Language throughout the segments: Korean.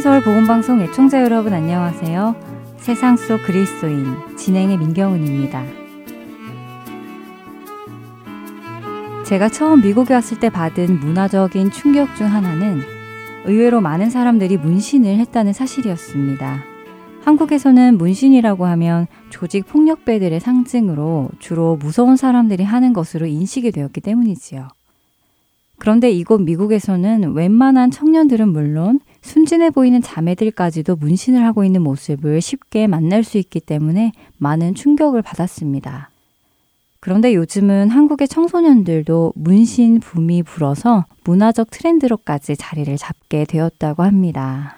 할테인 서울 보건방송 애청자 여러분 안녕하세요. 세상 속 그리스도인 진행의 민경훈입니다. 제가 처음 미국에 왔을 때 받은 문화적인 충격 중 하나는 의외로 많은 사람들이 문신을 했다는 사실이었습니다. 한국에서는 문신이라고 하면 조직 폭력배들의 상징으로 주로 무서운 사람들이 하는 것으로 인식이 되었기 때문이지요. 그런데 이곳 미국에서는 웬만한 청년들은 물론 순진해 보이는 자매들까지도 문신을 하고 있는 모습을 쉽게 만날 수 있기 때문에 많은 충격을 받았습니다. 그런데 요즘은 한국의 청소년들도 문신 붐이 불어서 문화적 트렌드로까지 자리를 잡게 되었다고 합니다.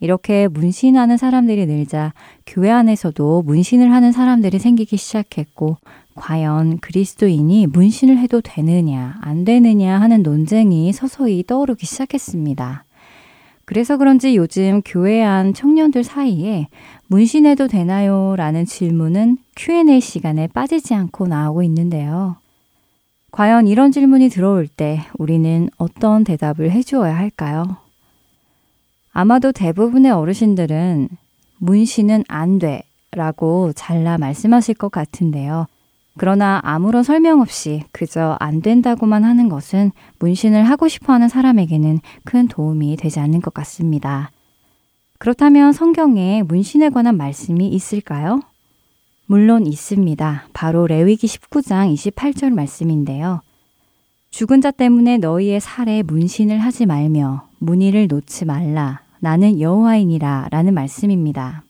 이렇게 문신하는 사람들이 늘자 교회 안에서도 문신을 하는 사람들이 생기기 시작했고 과연 그리스도인이 문신을 해도 되느냐, 안 되느냐 하는 논쟁이 서서히 떠오르기 시작했습니다. 그래서 그런지 요즘 교회 안 청년들 사이에 문신해도 되나요? 라는 질문은 Q&A 시간에 빠지지 않고 나오고 있는데요. 과연 이런 질문이 들어올 때 우리는 어떤 대답을 해주어야 할까요? 아마도 대부분의 어르신들은 문신은 안 돼 라고 잘라 말씀하실 것 같은데요. 그러나 아무런 설명 없이 그저 안 된다고만 하는 것은 문신을 하고 싶어 하는 사람에게는 큰 도움이 되지 않는 것 같습니다. 그렇다면 성경에 문신에 관한 말씀이 있을까요? 물론 있습니다. 바로 레위기 19장 28절 말씀인데요. 죽은 자 때문에 너희의 살에 문신을 하지 말며 무늬를 놓지 말라. 나는 여호와이니라 라는 말씀입니다.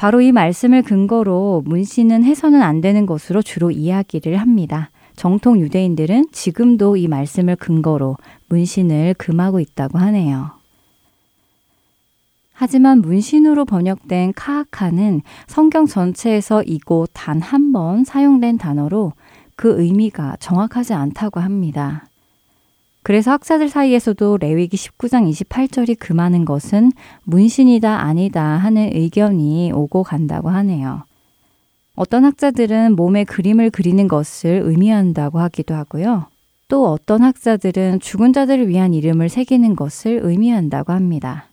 바로 이 말씀을 근거로 문신은 해서는 안 되는 것으로 주로 이야기를 합니다. 정통 유대인들은 지금도 이 말씀을 근거로 문신을 금하고 있다고 하네요. 하지만 문신으로 번역된 카아카는 성경 전체에서 이곳 단 한 번 사용된 단어로 그 의미가 정확하지 않다고 합니다. 그래서 학자들 사이에서도 레위기 19장 28절이 금하는 것은 문신이다 아니다 하는 의견이 오고 간다고 하네요. 어떤 학자들은 몸에 그림을 그리는 것을 의미한다고 하기도 하고요. 또 어떤 학자들은 죽은 자들을 위한 이름을 새기는 것을 의미한다고 합니다.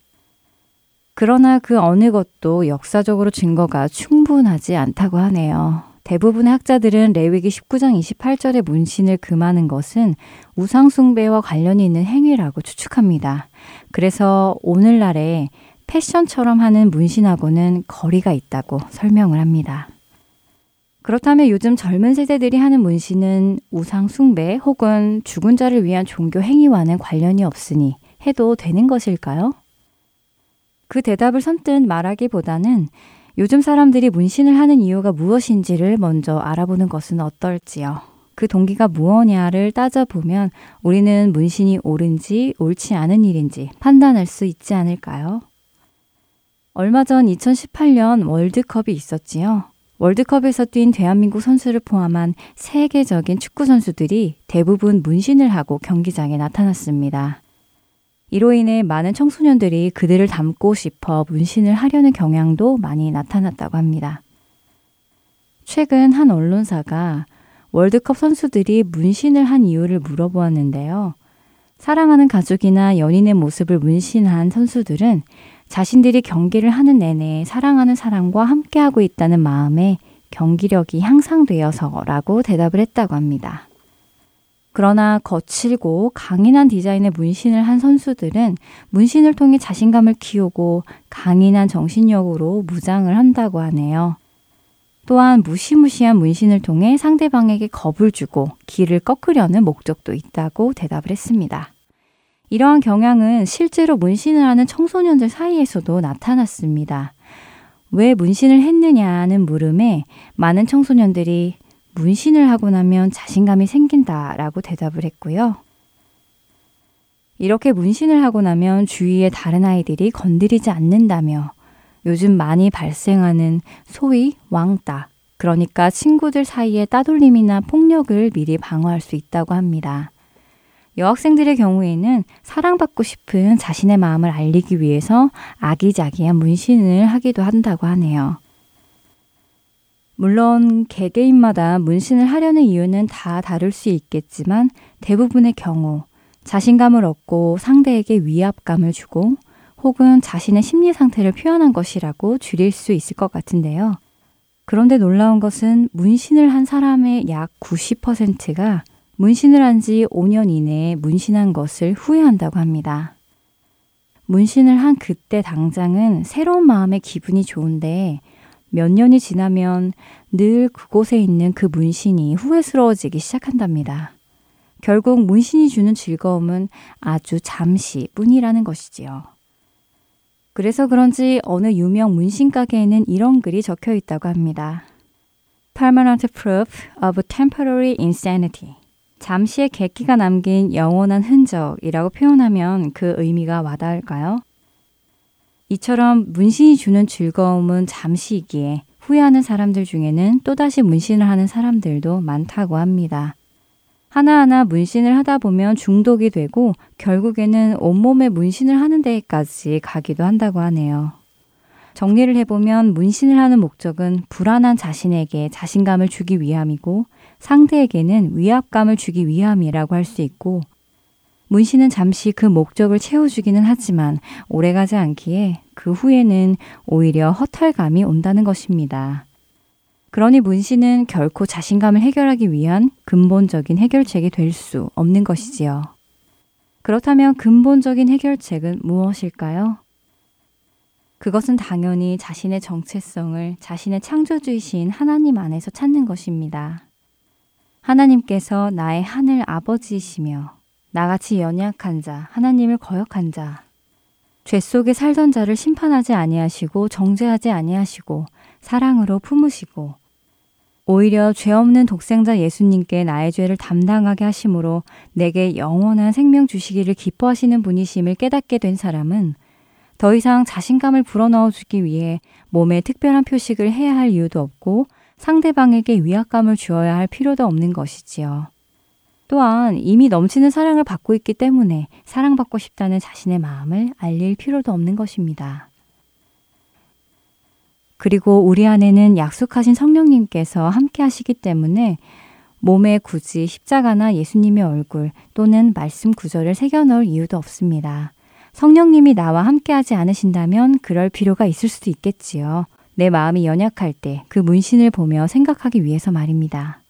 그러나 그 어느 것도 역사적으로 증거가 충분하지 않다고 하네요. 대부분의 학자들은 레위기 19장 28절의 문신을 금하는 것은 우상숭배와 관련이 있는 행위라고 추측합니다. 그래서 오늘날에 패션처럼 하는 문신하고는 거리가 있다고 설명을 합니다. 그렇다면 요즘 젊은 세대들이 하는 문신은 우상숭배 혹은 죽은 자를 위한 종교 행위와는 관련이 없으니 해도 되는 것일까요? 그 대답을 선뜻 말하기보다는 요즘 사람들이 문신을 하는 이유가 무엇인지를 먼저 알아보는 것은 어떨지요. 그 동기가 무엇냐를 따져보면 우리는 문신이 옳은지 옳지 않은 일인지 판단할 수 있지 않을까요? 얼마 전 2018년 월드컵이 있었지요. 월드컵에서 뛴 대한민국 선수를 포함한 세계적인 축구 선수들이 대부분 문신을 하고 경기장에 나타났습니다. 이로 인해 많은 청소년들이 그들을 닮고 싶어 문신을 하려는 경향도 많이 나타났다고 합니다. 최근 한 언론사가 월드컵 선수들이 문신을 한 이유를 물어보았는데요. 사랑하는 가족이나 연인의 모습을 문신한 선수들은 자신들이 경기를 하는 내내 사랑하는 사람과 함께하고 있다는 마음에 경기력이 향상되어서라고 대답을 했다고 합니다. 그러나 거칠고 강인한 디자인의 문신을 한 선수들은 문신을 통해 자신감을 키우고 강인한 정신력으로 무장을 한다고 하네요. 또한 무시무시한 문신을 통해 상대방에게 겁을 주고 길을 꺾으려는 목적도 있다고 대답을 했습니다. 이러한 경향은 실제로 문신을 하는 청소년들 사이에서도 나타났습니다. 왜 문신을 했느냐는 물음에 많은 청소년들이 문신을 하고 나면 자신감이 생긴다라고 대답을 했고요. 이렇게 문신을 하고 나면 주위의 다른 아이들이 건드리지 않는다며 요즘 많이 발생하는 소위 왕따, 그러니까 친구들 사이에 따돌림이나 폭력을 미리 방어할 수 있다고 합니다. 여학생들의 경우에는 사랑받고 싶은 자신의 마음을 알리기 위해서 아기자기한 문신을 하기도 한다고 하네요. 물론 개개인마다 문신을 하려는 이유는 다 다를 수 있겠지만 대부분의 경우 자신감을 얻고 상대에게 위압감을 주고 혹은 자신의 심리 상태를 표현한 것이라고 줄일 수 있을 것 같은데요. 그런데 놀라운 것은 문신을 한 사람의 약 90%가 문신을 한 지 5년 이내에 문신한 것을 후회한다고 합니다. 문신을 한 그때 당장은 새로운 마음의 기분이 좋은데 몇 년이 지나면 늘 그곳에 있는 그 문신이 후회스러워지기 시작한답니다. 결국 문신이 주는 즐거움은 아주 잠시 뿐이라는 것이지요. 그래서 그런지 어느 유명 문신 가게에는 이런 글이 적혀 있다고 합니다. Permanent proof of temporary insanity. 잠시의 객기가 남긴 영원한 흔적이라고 표현하면 그 의미가 와닿을까요? 이처럼 문신이 주는 즐거움은 잠시이기에 후회하는 사람들 중에는 또다시 문신을 하는 사람들도 많다고 합니다. 하나하나 문신을 하다 보면 중독이 되고 결국에는 온몸에 문신을 하는 데까지 가기도 한다고 하네요. 정리를 해보면 문신을 하는 목적은 불안한 자신에게 자신감을 주기 위함이고 상대에게는 위압감을 주기 위함이라고 할 수 있고 문신은 잠시 그 목적을 채워주기는 하지만 오래가지 않기에 그 후에는 오히려 허탈감이 온다는 것입니다. 그러니 문신은 결코 자신감을 해결하기 위한 근본적인 해결책이 될 수 없는 것이지요. 그렇다면 근본적인 해결책은 무엇일까요? 그것은 당연히 자신의 정체성을 자신의 창조주이신 하나님 안에서 찾는 것입니다. 하나님께서 나의 하늘 아버지이시며 나같이 연약한 자, 하나님을 거역한 자, 죄 속에 살던 자를 심판하지 아니하시고 정죄하지 아니하시고 사랑으로 품으시고 오히려 죄 없는 독생자 예수님께 나의 죄를 담당하게 하심으로 내게 영원한 생명 주시기를 기뻐하시는 분이심을 깨닫게 된 사람은 더 이상 자신감을 불어넣어 주기 위해 몸에 특별한 표식을 해야 할 이유도 없고 상대방에게 위압감을 주어야 할 필요도 없는 것이지요. 또한 이미 넘치는 사랑을 받고 있기 때문에 사랑받고 싶다는 자신의 마음을 알릴 필요도 없는 것입니다. 그리고 우리 안에는 약속하신 성령님께서 함께 하시기 때문에 몸에 굳이 십자가나 예수님의 얼굴 또는 말씀 구절을 새겨 넣을 이유도 없습니다. 성령님이 나와 함께 하지 않으신다면 그럴 필요가 있을 수도 있겠지요. 내 마음이 연약할 때 그 문신을 보며 생각하기 위해서 말입니다.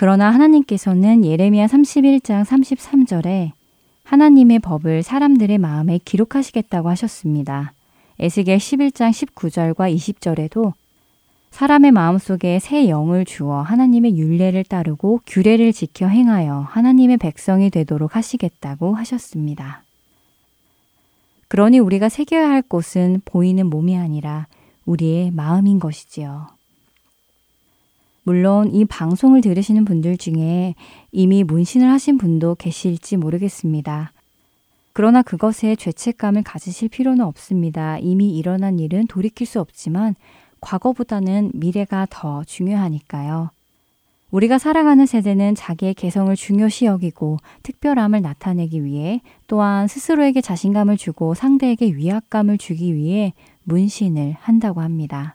그러나 하나님께서는 예레미야 31장 33절에 하나님의 법을 사람들의 마음에 기록하시겠다고 하셨습니다. 에스겔 11장 19절과 20절에도 사람의 마음속에 새 영을 주어 하나님의 윤례를 따르고 규례를 지켜 행하여 하나님의 백성이 되도록 하시겠다고 하셨습니다. 그러니 우리가 새겨야 할 곳은 보이는 몸이 아니라 우리의 마음인 것이지요. 물론 이 방송을 들으시는 분들 중에 이미 문신을 하신 분도 계실지 모르겠습니다. 그러나 그것에 죄책감을 가지실 필요는 없습니다. 이미 일어난 일은 돌이킬 수 없지만 과거보다는 미래가 더 중요하니까요. 우리가 살아가는 세대는 자기의 개성을 중요시 여기고 특별함을 나타내기 위해 또한 스스로에게 자신감을 주고 상대에게 위압감을 주기 위해 문신을 한다고 합니다.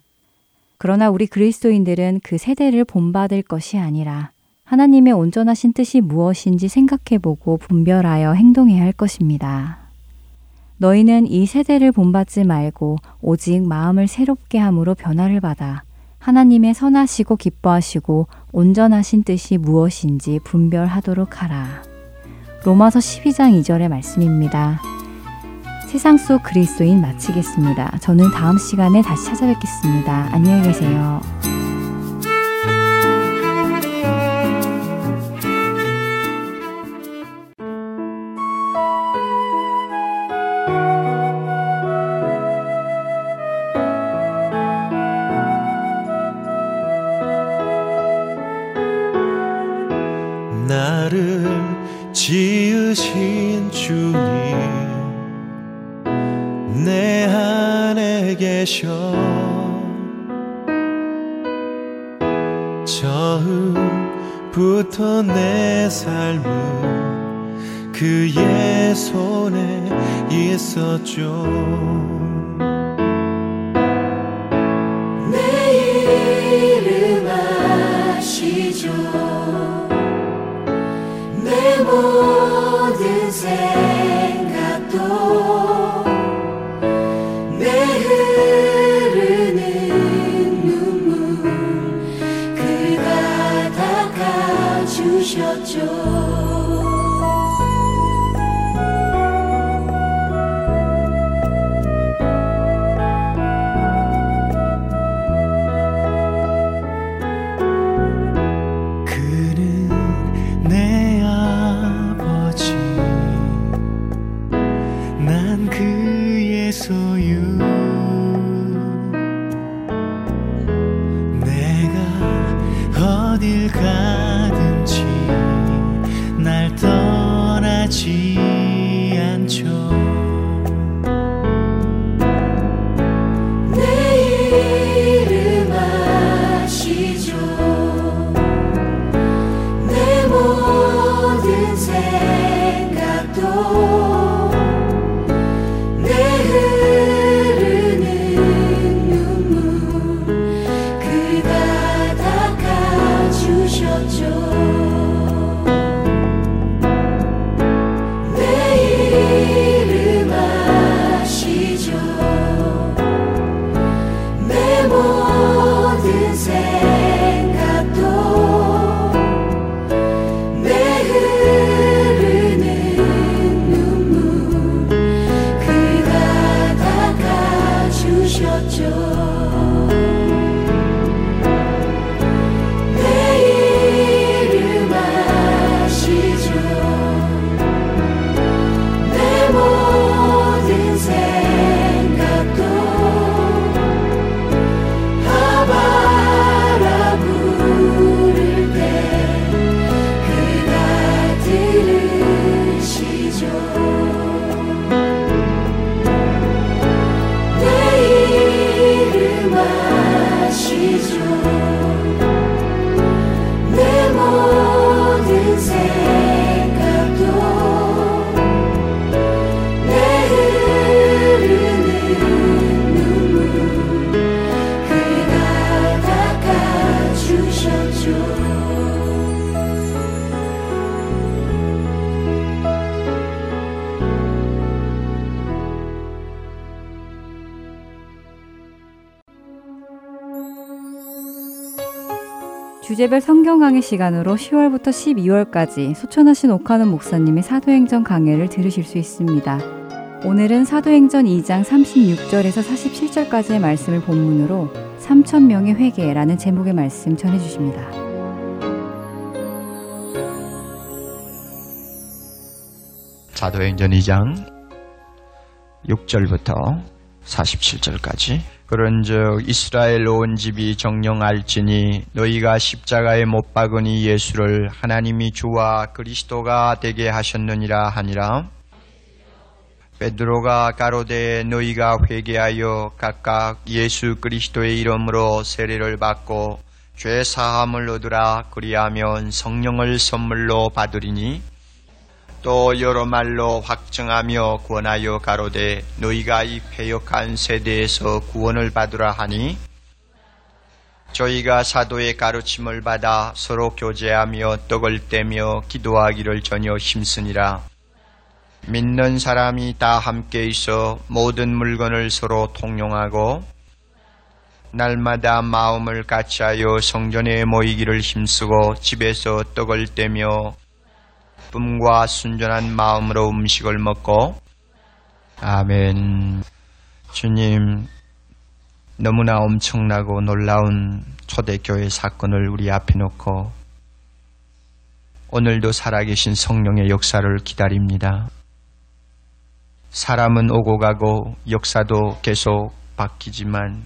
그러나 우리 그리스도인들은 그 세대를 본받을 것이 아니라 하나님의 온전하신 뜻이 무엇인지 생각해보고 분별하여 행동해야 할 것입니다. 너희는 이 세대를 본받지 말고 오직 마음을 새롭게 함으로 변화를 받아 하나님의 선하시고 기뻐하시고 온전하신 뜻이 무엇인지 분별하도록 하라. 로마서 12장 2절의 말씀입니다. 세상 속 그리스도인 마치겠습니다. 저는 다음 시간에 다시 찾아뵙겠습니다. 안녕히 계세요. 있 주제별 성경 강의 시간으로 10월부터 12월까지 소천하신 오카는 목사님의 사도행전 강해를 들으실 수 있습니다. 오늘은 사도행전 2장 36절에서 47절까지의 말씀을 본문으로 3천명의 회개라는 제목의 말씀 전해 주십니다. 사도행전 2장 6절부터 47절까지 그런즉 이스라엘 온 집이 정령할지니 너희가 십자가에 못 박으니 예수를 하나님이 주와 그리스도가 되게 하셨느니라 하니라. 베드로가 가로되 너희가 회개하여 각각 예수 그리스도의 이름으로 세례를 받고 죄 사함을 얻으라 그리하면 성령을 선물로 받으리니 또 여러 말로 확증하며 권하여 가로되 너희가 이 패역한 세대에서 구원을 받으라 하니 저희가 사도의 가르침을 받아 서로 교제하며 떡을 떼며 기도하기를 전혀 힘쓰니라. 믿는 사람이 다 함께 있어 모든 물건을 서로 통용하고 날마다 마음을 같이하여 성전에 모이기를 힘쓰고 집에서 떡을 떼며 기쁨과 순전한 마음으로 음식을 먹고 아멘. 주님, 너무나 엄청나고 놀라운 초대교회 사건을 우리 앞에 놓고 오늘도 살아계신 성령의 역사를 기다립니다. 사람은 오고 가고 역사도 계속 바뀌지만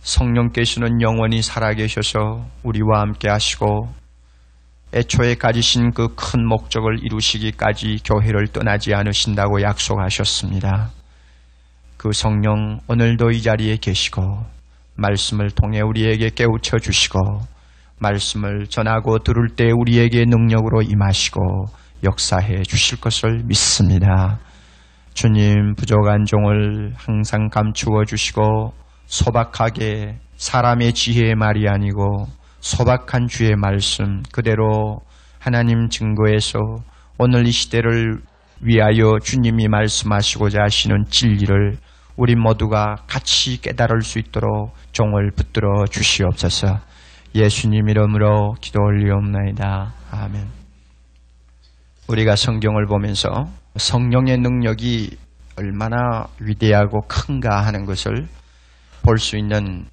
성령께서는 영원히 살아계셔서 우리와 함께 하시고 애초에 가지신 그 큰 목적을 이루시기까지 교회를 떠나지 않으신다고 약속하셨습니다. 그 성령 오늘도 이 자리에 계시고 말씀을 통해 우리에게 깨우쳐 주시고 말씀을 전하고 들을 때 우리에게 능력으로 임하시고 역사해 주실 것을 믿습니다. 주님 부족한 종을 항상 감추어 주시고 소박하게 사람의 지혜의 말이 아니고 소박한 주의 말씀 그대로 하나님 증거에서 오늘 이 시대를 위하여 주님이 말씀하시고자 하시는 진리를 우리 모두가 같이 깨달을 수 있도록 종을 붙들어 주시옵소서. 예수님 이름으로 기도 올리옵나이다. 아멘. 우리가 성경을 보면서 성령의 능력이 얼마나 위대하고 큰가 하는 것을 볼 수 있는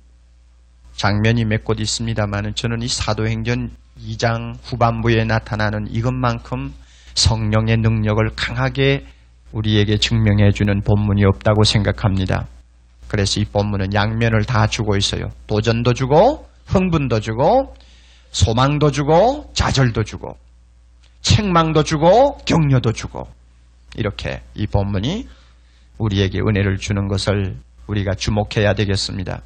장면이 몇 곳 있습니다만 저는 이 사도행전 2장 후반부에 나타나는 이것만큼 성령의 능력을 강하게 우리에게 증명해 주는 본문이 없다고 생각합니다. 그래서 이 본문은 양면을 다 주고 있어요. 도전도 주고 흥분도 주고 소망도 주고 좌절도 주고 책망도 주고 격려도 주고 이렇게 이 본문이 우리에게 은혜를 주는 것을 우리가 주목해야 되겠습니다.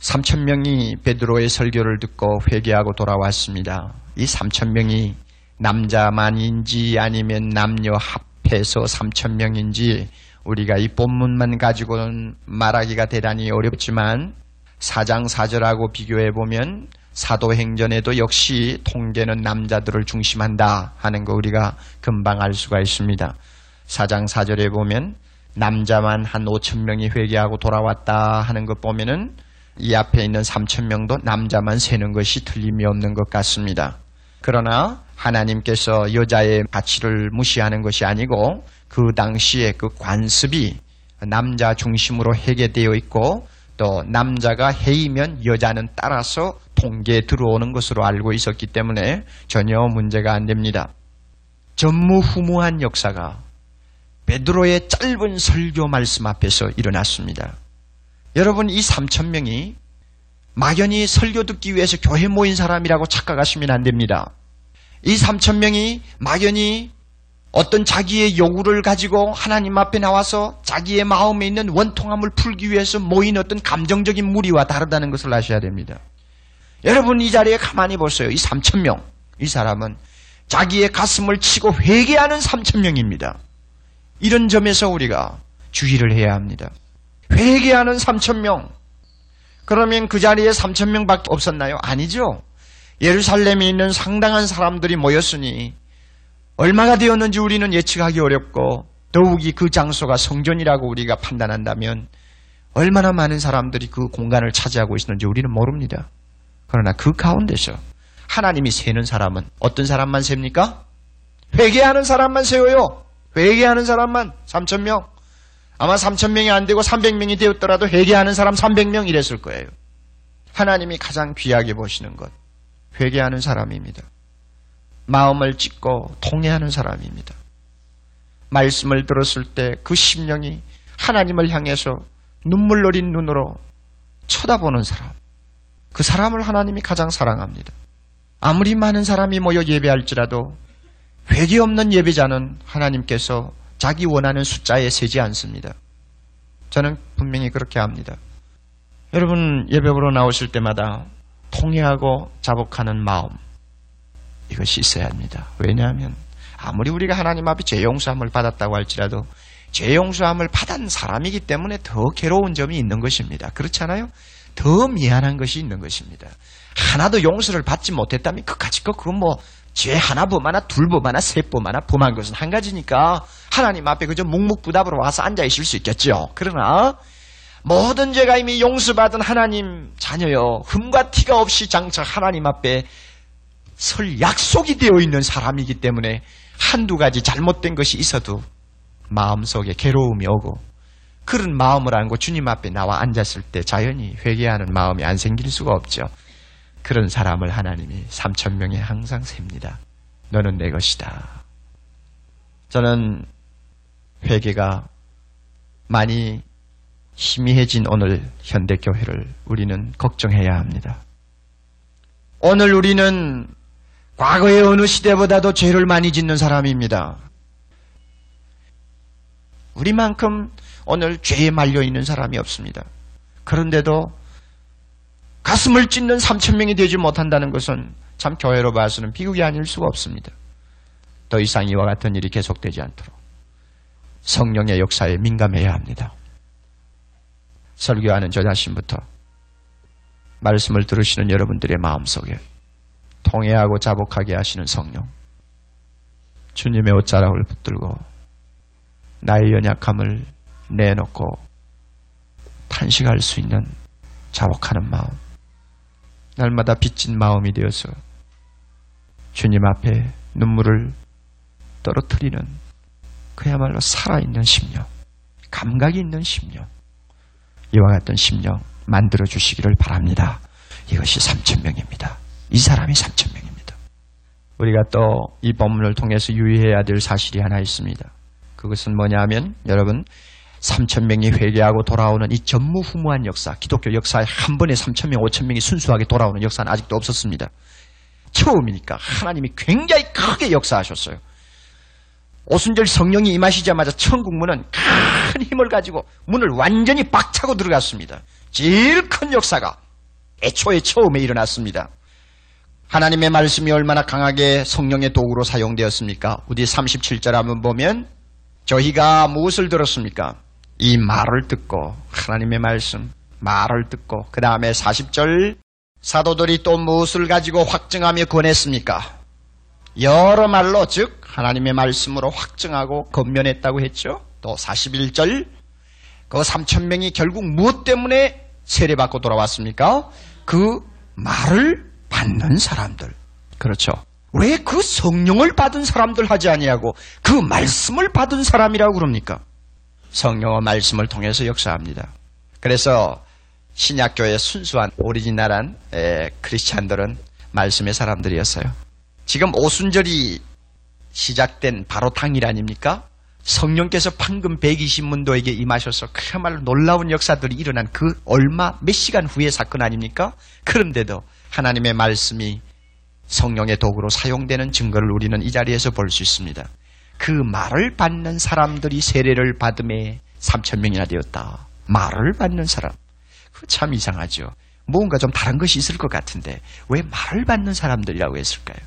3천 명이 베드로의 설교를 듣고 회개하고 돌아왔습니다. 이 3천 명이 남자만인지 아니면 남녀 합해서 3천 명인지 우리가 이 본문만 가지고는 말하기가 대단히 어렵지만 사장 사절하고 비교해 보면 사도행전에도 역시 통계는 남자들을 중심한다 하는 거 우리가 금방 알 수가 있습니다. 사장 사절에 보면 남자만 한 5천 명이 회개하고 돌아왔다 하는 것 보면은 이 앞에 있는 3천 명도 남자만 세는 것이 틀림이 없는 것 같습니다. 그러나 하나님께서 여자의 가치를 무시하는 것이 아니고 그 당시에 그 관습이 남자 중심으로 해계되어 있고 또 남자가 해이면 여자는 따라서 통계에 들어오는 것으로 알고 있었기 때문에 전혀 문제가 안 됩니다. 전무후무한 역사가 베드로의 짧은 설교 말씀 앞에서 일어났습니다. 여러분 이 3천 명이 막연히 설교 듣기 위해서 교회 모인 사람이라고 착각하시면 안 됩니다. 이 3천 명이 막연히 어떤 자기의 요구를 가지고 하나님 앞에 나와서 자기의 마음에 있는 원통함을 풀기 위해서 모인 어떤 감정적인 무리와 다르다는 것을 아셔야 됩니다. 여러분 이 자리에 가만히 보세요. 이 3천 명. 이 사람은 자기의 가슴을 치고 회개하는 3천 명입니다. 이런 점에서 우리가 주의를 해야 합니다. 회개하는 3천 명. 그러면 그 자리에 3천 명밖에 없었나요? 아니죠. 예루살렘에 있는 상당한 사람들이 모였으니 얼마가 되었는지 우리는 예측하기 어렵고 더욱이 그 장소가 성전이라고 우리가 판단한다면 얼마나 많은 사람들이 그 공간을 차지하고 있었는지 우리는 모릅니다. 그러나 그 가운데서 하나님이 세는 사람은 어떤 사람만 셉니까? 회개하는 사람만 세워요. 회개하는 사람만 3천 명. 아마 3천 명이 안 되고 300명이 되었더라도 회개하는 사람 300명 이랬을 거예요. 하나님이 가장 귀하게 보시는 것 회개하는 사람입니다. 마음을 찢고 통해하는 사람입니다. 말씀을 들었을 때 그 심령이 하나님을 향해서 눈물 어린 눈으로 쳐다보는 사람. 그 사람을 하나님이 가장 사랑합니다. 아무리 많은 사람이 모여 예배할지라도 회개 없는 예배자는 하나님께서 자기 원하는 숫자에 세지 않습니다. 저는 분명히 그렇게 합니다. 여러분 예배 보러 나오실 때마다 통회하고 자복하는 마음 이것이 있어야 합니다. 왜냐하면 아무리 우리가 하나님 앞에 죄 용서함을 받았다고 할지라도 죄 용서함을 받은 사람이기 때문에 더 괴로운 점이 있는 것입니다. 그렇잖아요? 더 미안한 것이 있는 것입니다. 하나도 용서를 받지 못했다면 그까짓 거 그건 뭐 죄 하나 범하나 둘 범하나 셋 범하나 범한 것은 한 가지니까 하나님 앞에 그저 묵묵부답으로 와서 앉아 있을 수 있겠죠. 그러나 모든 죄가 이미 용서받은 하나님 자녀여 흠과 티가 없이 장차 하나님 앞에 설 약속이 되어 있는 사람이기 때문에 한두 가지 잘못된 것이 있어도 마음속에 괴로움이 오고 그런 마음을 안고 주님 앞에 나와 앉았을 때 자연히 회개하는 마음이 안 생길 수가 없죠. 그런 사람을 하나님이 3천 명에 항상 셉니다. 너는 내 것이다. 저는 회개가 많이 희미해진 오늘 현대교회를 우리는 걱정해야 합니다. 오늘 우리는 과거의 어느 시대보다도 죄를 많이 짓는 사람입니다. 우리만큼 오늘 죄에 말려 있는 사람이 없습니다. 그런데도 가슴을 찢는 3천 명이 되지 못한다는 것은 참 교회로 봐서는 비극이 아닐 수가 없습니다. 더 이상 이와 같은 일이 계속되지 않도록 성령의 역사에 민감해야 합니다. 설교하는 저 자신부터 말씀을 들으시는 여러분들의 마음속에 통해하고 자복하게 하시는 성령 주님의 옷자락을 붙들고 나의 연약함을 내놓고 탄식할 수 있는 자복하는 마음 날마다 빚진 마음이 되어서 주님 앞에 눈물을 떨어뜨리는 그야말로 살아있는 심령 감각이 있는 심령 이와 같은 심령 만들어 주시기를 바랍니다. 이것이 3천명입니다. 이 사람이 3천명입니다. 우리가 또이 본문을 통해서 유의해야 될 사실이 하나 있습니다. 그것은 뭐냐면 여러분 3천 명이 회개하고 돌아오는 이 전무후무한 역사, 기독교 역사에 한 번에 3천 명, 5천 명이 순수하게 돌아오는 역사는 아직도 없었습니다. 처음이니까 하나님이 굉장히 크게 역사하셨어요. 오순절 성령이 임하시자마자 천국 문은 큰 힘을 가지고 문을 완전히 박차고 들어갔습니다. 제일 큰 역사가 애초에 처음에 일어났습니다. 하나님의 말씀이 얼마나 강하게 성령의 도구로 사용되었습니까? 우리 37절 한번 보면 저희가 무엇을 들었습니까? 이 말을 듣고 하나님의 말씀 말을 듣고 그 다음에 40절 사도들이 또 무엇을 가지고 확증하며 권했습니까? 여러 말로 즉 하나님의 말씀으로 확증하고 건면했다고 했죠. 또 41절 그 3천 명이 결국 무엇 때문에 세례받고 돌아왔습니까? 그 말을 받는 사람들. 그렇죠. 왜 그 성령을 받은 사람들 하지 아니하고 그 말씀을 받은 사람이라고 그럽니까? 성령의 말씀을 통해서 역사합니다. 그래서 신약교의 순수한 오리지널한 에, 크리스찬들은 말씀의 사람들이었어요. 지금 오순절이 시작된 바로 당일 아닙니까? 성령께서 방금 120문도에게 임하셔서 그야말로 놀라운 역사들이 일어난 그 얼마 몇 시간 후의 사건 아닙니까? 그런데도 하나님의 말씀이 성령의 도구로 사용되는 증거를 우리는 이 자리에서 볼 수 있습니다. 그 말을 받는 사람들이 세례를 받음에 3천 명이나 되었다. 말을 받는 사람. 그 참 이상하죠. 뭔가 좀 다른 것이 있을 것 같은데 왜 말을 받는 사람들이라고 했을까요?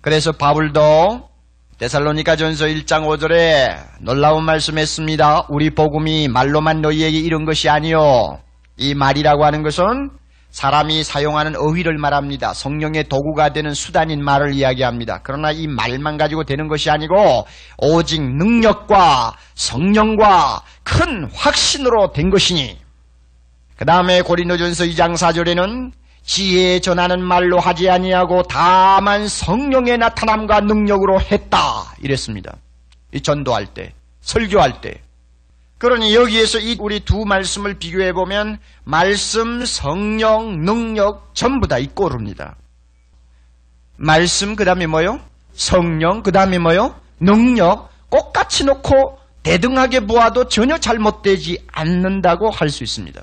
그래서 바울도 데살로니가 전서 1장 5절에 놀라운 말씀했습니다. 우리 복음이 말로만 너희에게 이런 것이 아니요. 이 말이라고 하는 것은 사람이 사용하는 어휘를 말합니다. 성령의 도구가 되는 수단인 말을 이야기합니다. 그러나 이 말만 가지고 되는 것이 아니고 오직 능력과 성령과 큰 확신으로 된 것이니 그 다음에 고린도전서 2장 4절에는 지혜에 전하는 말로 하지 아니하고 다만 성령의 나타남과 능력으로 했다 이랬습니다. 이 전도할 때, 설교할 때. 그러니 여기에서 이 우리 두 말씀을 비교해 보면 말씀, 성령, 능력 전부 다 있고 오릅니다. 말씀 그다음에 뭐요? 성령 그다음에 뭐요? 능력 똑같이 놓고 대등하게 보아도 전혀 잘못되지 않는다고 할 수 있습니다.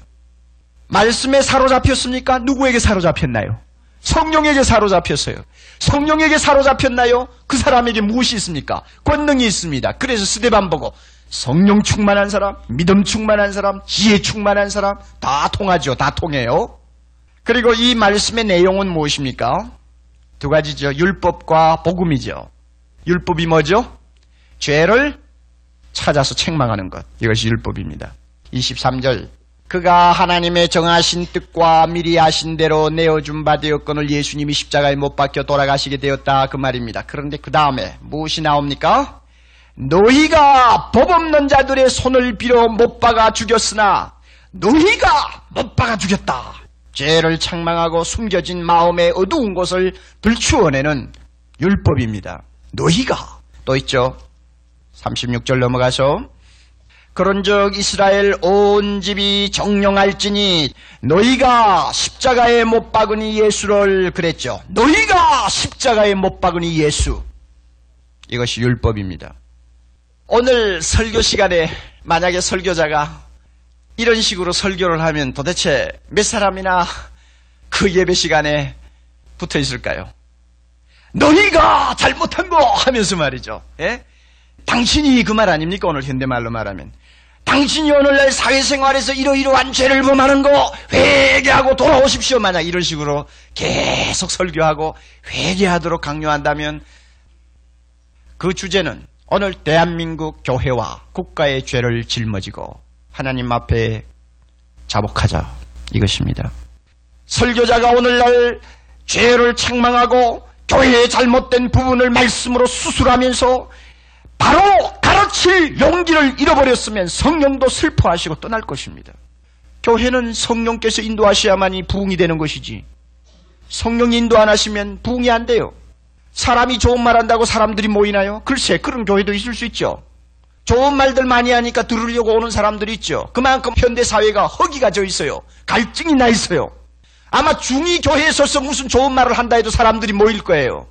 말씀에 사로잡혔습니까? 누구에게 사로잡혔나요? 성령에게 사로잡혔어요. 성령에게 사로잡혔나요? 그 사람에게 무엇이 있습니까? 권능이 있습니다. 그래서 스데반 보고 성령 충만한 사람, 믿음 충만한 사람, 지혜 충만한 사람 다 통하죠. 다 통해요. 그리고 이 말씀의 내용은 무엇입니까? 두 가지죠. 율법과 복음이죠. 율법이 뭐죠? 죄를 찾아서 책망하는 것. 이것이 율법입니다. 23절 그가 하나님의 정하신 뜻과 미리 하신 대로 내어준 바 되었건을 예수님이 십자가에 못 박혀 돌아가시게 되었다 그 말입니다. 그런데 그 다음에 무엇이 나옵니까? 너희가 법 없는 자들의 손을 빌어 못 박아 죽였으나 너희가 못 박아 죽였다. 죄를 책망하고 숨겨진 마음의 어두운 곳을 들추어내는 율법입니다. 너희가 또 있죠. 36절 넘어가서 그런즉 이스라엘 온 집이 정령할지니 너희가 십자가에 못 박으니 예수를 그랬죠. 너희가 십자가에 못 박으니 예수. 이것이 율법입니다. 오늘 설교 시간에 만약에 설교자가 이런 식으로 설교를 하면 도대체 몇 사람이나 그 예배 시간에 붙어 있을까요? 너희가 잘못한 거 하면서 말이죠. 예? 당신이 그 말 아닙니까? 오늘 현대말로 말하면. 당신이 오늘날 사회생활에서 이러이러한 죄를 범하는 거 회개하고 돌아오십시오. 만약 이런 식으로 계속 설교하고 회개하도록 강요한다면 그 주제는 오늘 대한민국 교회와 국가의 죄를 짊어지고 하나님 앞에 자복하자 이것입니다. 설교자가 오늘날 죄를 책망하고 교회의 잘못된 부분을 말씀으로 수술하면서 바로 가르칠 용기를 잃어버렸으면 성령도 슬퍼하시고 떠날 것입니다. 교회는 성령께서 인도하셔야만이 부흥이 되는 것이지. 성령 인도 안 하시면 부흥이 안 돼요. 사람이 좋은 말 한다고 사람들이 모이나요? 글쎄, 그런 교회도 있을 수 있죠. 좋은 말들 많이 하니까 들으려고 오는 사람들이 있죠. 그만큼 현대 사회가 허기가 져 있어요. 갈증이 나 있어요. 아마 중위 교회에 서서 무슨 좋은 말을 한다 해도 사람들이 모일 거예요.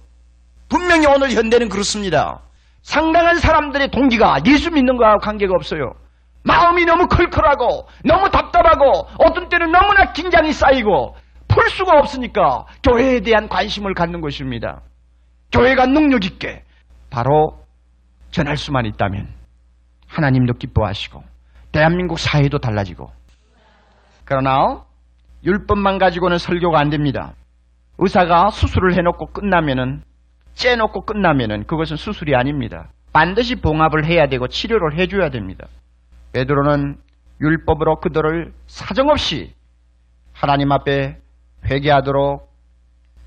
분명히 오늘 현대는 그렇습니다. 상당한 사람들의 동기가 예수 믿는 거하고 관계가 없어요. 마음이 너무 컬컬하고 너무 답답하고 어떤 때는 너무나 긴장이 쌓이고 풀 수가 없으니까 교회에 대한 관심을 갖는 것입니다. 교회가 능력 있게 바로 전할 수만 있다면 하나님도 기뻐하시고 대한민국 사회도 달라지고 그러나 율법만 가지고는 설교가 안 됩니다. 의사가 수술을 해놓고 끝나면은 째놓고 끝나면은 그것은 수술이 아닙니다. 반드시 봉합을 해야 되고 치료를 해줘야 됩니다. 베드로는 율법으로 그들을 사정없이 하나님 앞에 회개하도록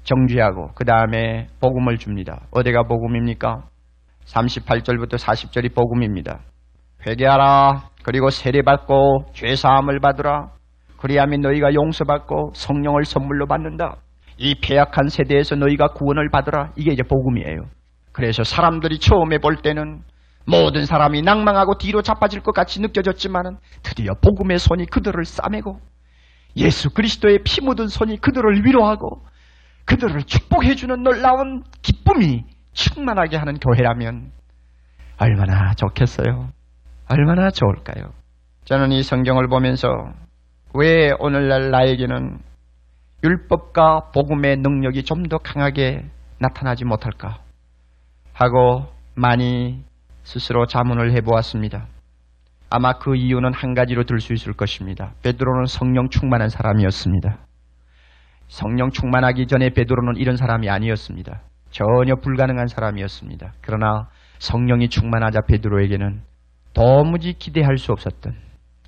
정죄하고 그 다음에 복음을 줍니다. 어디가 복음입니까? 38절부터 40절이 복음입니다. 회개하라 그리고 세례받고 죄사함을 받으라 그리하면 너희가 용서받고 성령을 선물로 받는다. 이 폐약한 세대에서 너희가 구원을 받으라. 이게 이제 복음이에요. 그래서 사람들이 처음에 볼 때는 모든 사람이 낭망하고 뒤로 자빠질 것 같이 느껴졌지만은 드디어 복음의 손이 그들을 싸매고 예수 그리스도의 피 묻은 손이 그들을 위로하고 그들을 축복해주는 놀라운 기쁨이 충만하게 하는 교회라면 얼마나 좋겠어요. 얼마나 좋을까요? 저는 이 성경을 보면서 왜 오늘날 나에게는 율법과 복음의 능력이 좀 더 강하게 나타나지 못할까 하고 많이 스스로 자문을 해보았습니다. 아마 그 이유는 한 가지로 들 수 있을 것입니다. 베드로는 성령 충만한 사람이었습니다. 성령 충만하기 전에 베드로는 이런 사람이 아니었습니다. 전혀 불가능한 사람이었습니다. 그러나 성령이 충만하자 베드로에게는 도무지 기대할 수 없었던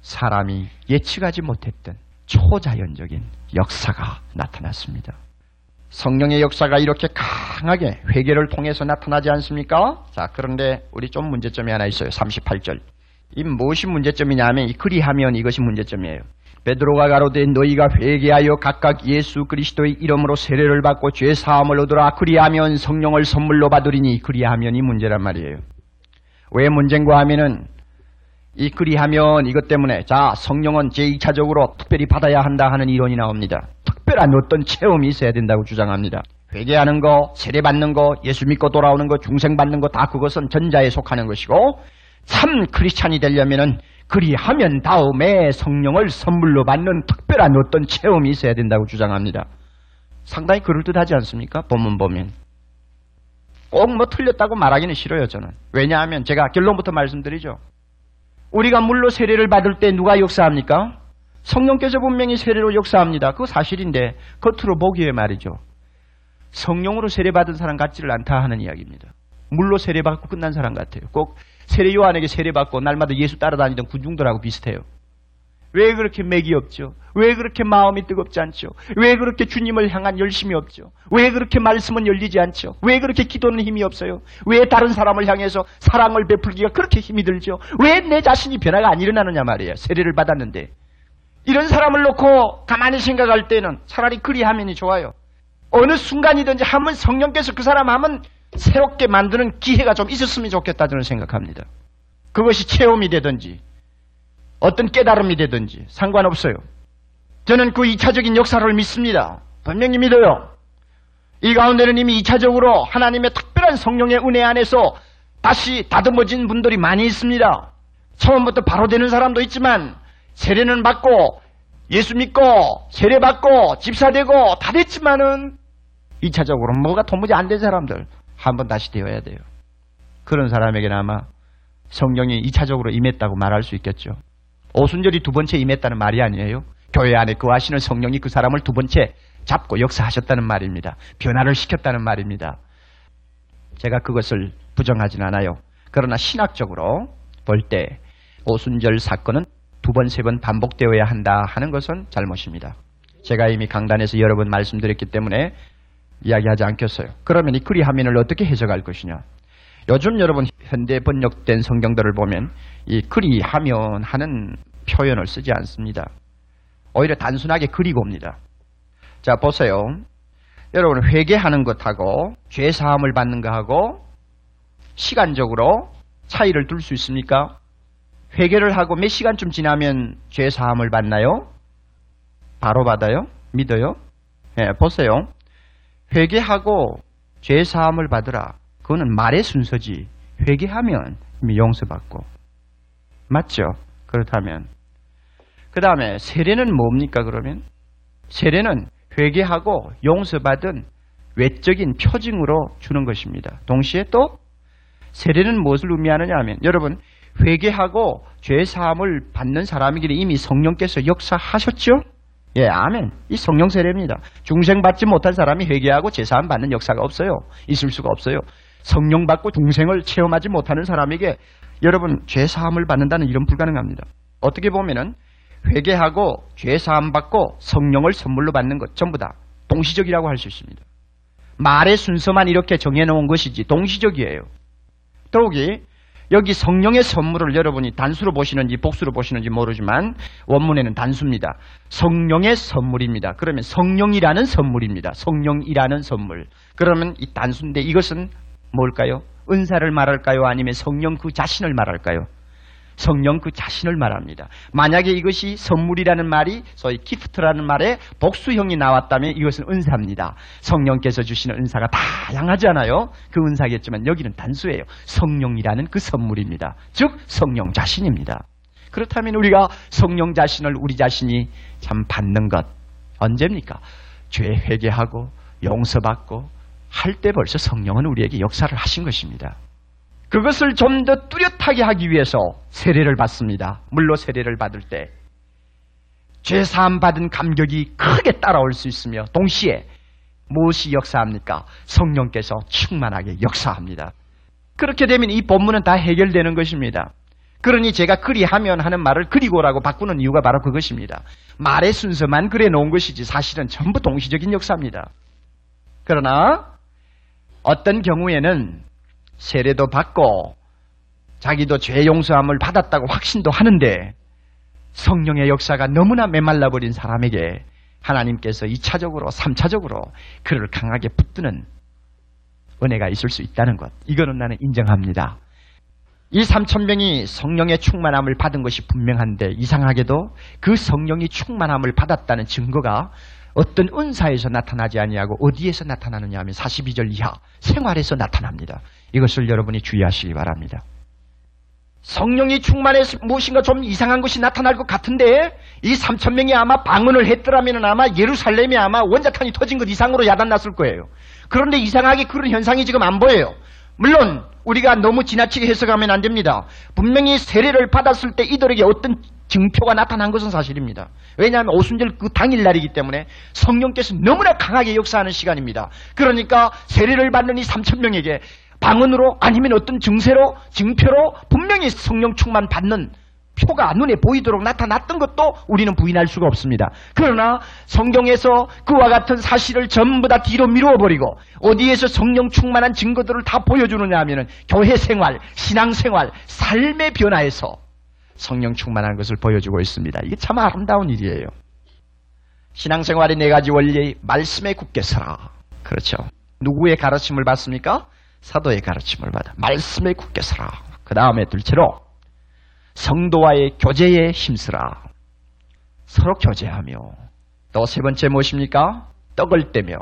사람이 예측하지 못했던 초자연적인 역사가 나타났습니다. 성령의 역사가 이렇게 강하게 회개를 통해서 나타나지 않습니까? 자, 그런데 우리 좀 문제점이 하나 있어요. 38절. 이 무엇이 문제점이냐면 이 그리하면 이것이 문제점이에요. 베드로가 가로되 너희가 회개하여 각각 예수 그리스도의 이름으로 세례를 받고 죄 사함을 얻으라 그리하면 성령을 선물로 받으리니 그리하면이 문제란 말이에요. 왜 문제인가 하면은 이 그리하면 이것 때문에 자 성령은 제2차적으로 특별히 받아야 한다 하는 이론이 나옵니다. 특별한 어떤 체험이 있어야 된다고 주장합니다. 회개하는 거, 세례 받는 거, 예수 믿고 돌아오는 거, 중생 받는 거 다 그것은 전자에 속하는 것이고 참 크리스찬이 되려면은 그리하면 다음에 성령을 선물로 받는 특별한 어떤 체험이 있어야 된다고 주장합니다. 상당히 그럴듯하지 않습니까? 본문 보면. 꼭 뭐 틀렸다고 말하기는 싫어요, 저는. 왜냐하면 제가 결론부터 말씀드리죠. 우리가 물로 세례를 받을 때 누가 역사합니까? 성령께서 분명히 세례로 역사합니다. 그거 사실인데 겉으로 보기에 말이죠. 성령으로 세례받은 사람 같지를 않다 하는 이야기입니다. 물로 세례받고 끝난 사람 같아요. 꼭 세례 요한에게 세례받고 날마다 예수 따라다니던 군중들하고 비슷해요. 왜 그렇게 맥이 없죠? 왜 그렇게 마음이 뜨겁지 않죠? 왜 그렇게 주님을 향한 열심이 없죠? 왜 그렇게 말씀은 열리지 않죠? 왜 그렇게 기도는 힘이 없어요? 왜 다른 사람을 향해서 사랑을 베풀기가 그렇게 힘이 들죠? 왜 내 자신이 변화가 안 일어나느냐 말이에요. 세례를 받았는데. 이런 사람을 놓고 가만히 생각할 때는 차라리 그리 하면이 좋아요. 어느 순간이든지 한번 성령께서 그 사람 하면 새롭게 만드는 기회가 좀 있었으면 좋겠다 저는 생각합니다. 그것이 체험이 되든지 어떤 깨달음이 되든지 상관없어요. 저는 그 2차적인 역사를 믿습니다. 분명히 믿어요. 이 가운데는 이미 2차적으로 하나님의 특별한 성령의 은혜 안에서 다시 다듬어진 분들이 많이 있습니다. 처음부터 바로 되는 사람도 있지만 세례는 받고 예수 믿고 세례 받고 집사되고 다 됐지만은 2차적으로 뭐가 도무지 안 된 사람들 한번 다시 되어야 돼요. 그런 사람에게는 아마 성령이 2차적으로 임했다고 말할 수 있겠죠. 오순절이 두 번째 임했다는 말이 아니에요. 교회 안에 거하시는 성령이 그 사람을 두 번째 잡고 역사하셨다는 말입니다. 변화를 시켰다는 말입니다. 제가 그것을 부정하진 않아요. 그러나 신학적으로 볼 때 오순절 사건은 두 번, 세 번 반복되어야 한다 하는 것은 잘못입니다. 제가 이미 강단에서 여러 번 말씀드렸기 때문에 이야기하지 않겠어요. 그러면 이 그리하면을 어떻게 해석할 것이냐? 요즘 여러분 현대 번역된 성경들을 보면 이 그리하면 하는 표현을 쓰지 않습니다. 오히려 단순하게 그리고입니다. 자 보세요. 여러분 회개하는 것하고 죄 사함을 받는 것하고 시간적으로 차이를 둘 수 있습니까? 회개를 하고 몇 시간쯤 지나면 죄 사함을 받나요? 바로 받아요? 믿어요? 예, 보세요. 회개하고 죄 사함을 받으라. 그거는 말의 순서지. 회개하면 이미 용서받고. 맞죠? 그렇다면. 그 다음에 세례는 뭡니까 그러면? 세례는 회개하고 용서받은 외적인 표징으로 주는 것입니다. 동시에 또 세례는 무엇을 의미하느냐 하면 여러분 회개하고 죄 사함을 받는 사람이기에 이미 성령께서 역사하셨죠? 예, 아멘. 이 성령 세례입니다. 중생 받지 못한 사람이 회개하고 죄 사함 받는 역사가 없어요. 있을 수가 없어요. 성령 받고 중생을 체험하지 못하는 사람에게 여러분 죄 사함을 받는다는 일은 불가능합니다. 어떻게 보면은 회개하고 죄 사함 받고 성령을 선물로 받는 것 전부 다 동시적이라고 할 수 있습니다. 말의 순서만 이렇게 정해 놓은 것이지 동시적이에요. 더욱이 여기 성령의 선물을 여러분이 단수로 보시는지 복수로 보시는지 모르지만 원문에는 단수입니다. 성령의 선물입니다. 그러면 성령이라는 선물입니다. 성령이라는 선물. 그러면 이 단수인데 이것은 뭘까요? 은사를 말할까요? 아니면 성령 그 자신을 말할까요? 성령 그 자신을 말합니다. 만약에 이것이 선물이라는 말이 소위 기프트라는 말에 복수형이 나왔다면 이것은 은사입니다. 성령께서 주시는 은사가 다양하잖아요. 그 은사겠지만 여기는 단수예요. 성령이라는 그 선물입니다. 즉 성령 자신입니다. 그렇다면 우리가 성령 자신을 우리 자신이 참 받는 것 언제입니까? 죄 회개하고 용서받고 할 때 벌써 성령은 우리에게 역사를 하신 것입니다. 그것을 좀 더 뚜렷하게 하기 위해서 세례를 받습니다. 물로 세례를 받을 때 죄사함 받은 감격이 크게 따라올 수 있으며 동시에 무엇이 역사합니까? 성령께서 충만하게 역사합니다. 그렇게 되면 이 본문은 다 해결되는 것입니다. 그러니 제가 그리하면 하는 말을 그리고라고 바꾸는 이유가 바로 그것입니다. 말의 순서만 그래 놓은 것이지 사실은 전부 동시적인 역사입니다. 그러나 어떤 경우에는 세례도 받고 자기도 죄 용서함을 받았다고 확신도 하는데 성령의 역사가 너무나 메말라 버린 사람에게 하나님께서 2차적으로 3차적으로 그를 강하게 붙드는 은혜가 있을 수 있다는 것. 이거는 나는 인정합니다. 이 3천명이 성령의 충만함을 받은 것이 분명한데 이상하게도 그 성령이 충만함을 받았다는 증거가 어떤 은사에서 나타나지 아니하고 어디에서 나타나느냐 하면 42절 이하 생활에서 나타납니다. 이것을 여러분이 주의하시기 바랍니다. 성령이 충만해서 무엇인가 좀 이상한 것이 나타날 것 같은데 이 3천 명이 아마 방언을 했더라면 아마 예루살렘이 아마 원자탄이 터진 것 이상으로 야단났을 거예요. 그런데 이상하게 그런 현상이 지금 안 보여요. 물론 우리가 너무 지나치게 해석하면 안 됩니다. 분명히 세례를 받았을 때 이들에게 어떤 증표가 나타난 것은 사실입니다. 왜냐하면 오순절 그 당일날이기 때문에 성령께서 너무나 강하게 역사하는 시간입니다. 그러니까 세례를 받는 이 3천 명에게 방언으로 아니면 어떤 증세로 증표로 분명히 성령 충만 받는 표가 눈에 보이도록 나타났던 것도 우리는 부인할 수가 없습니다. 그러나 성경에서 그와 같은 사실을 전부 다 뒤로 미루어 버리고 어디에서 성령 충만한 증거들을 다 보여주느냐 하면은 교회 생활, 신앙 생활, 삶의 변화에서 성령 충만한 것을 보여주고 있습니다. 이게 참 아름다운 일이에요. 신앙 생활의 네 가지 원리 말씀에 굳게 서라. 그렇죠. 누구의 가르침을 받습니까? 사도의 가르침을 받아 말씀에 굳게 서라. 그 다음에 둘째로 성도와의 교제에 힘쓰라. 서로 교제하며 또 세 번째 무엇입니까? 떡을 떼며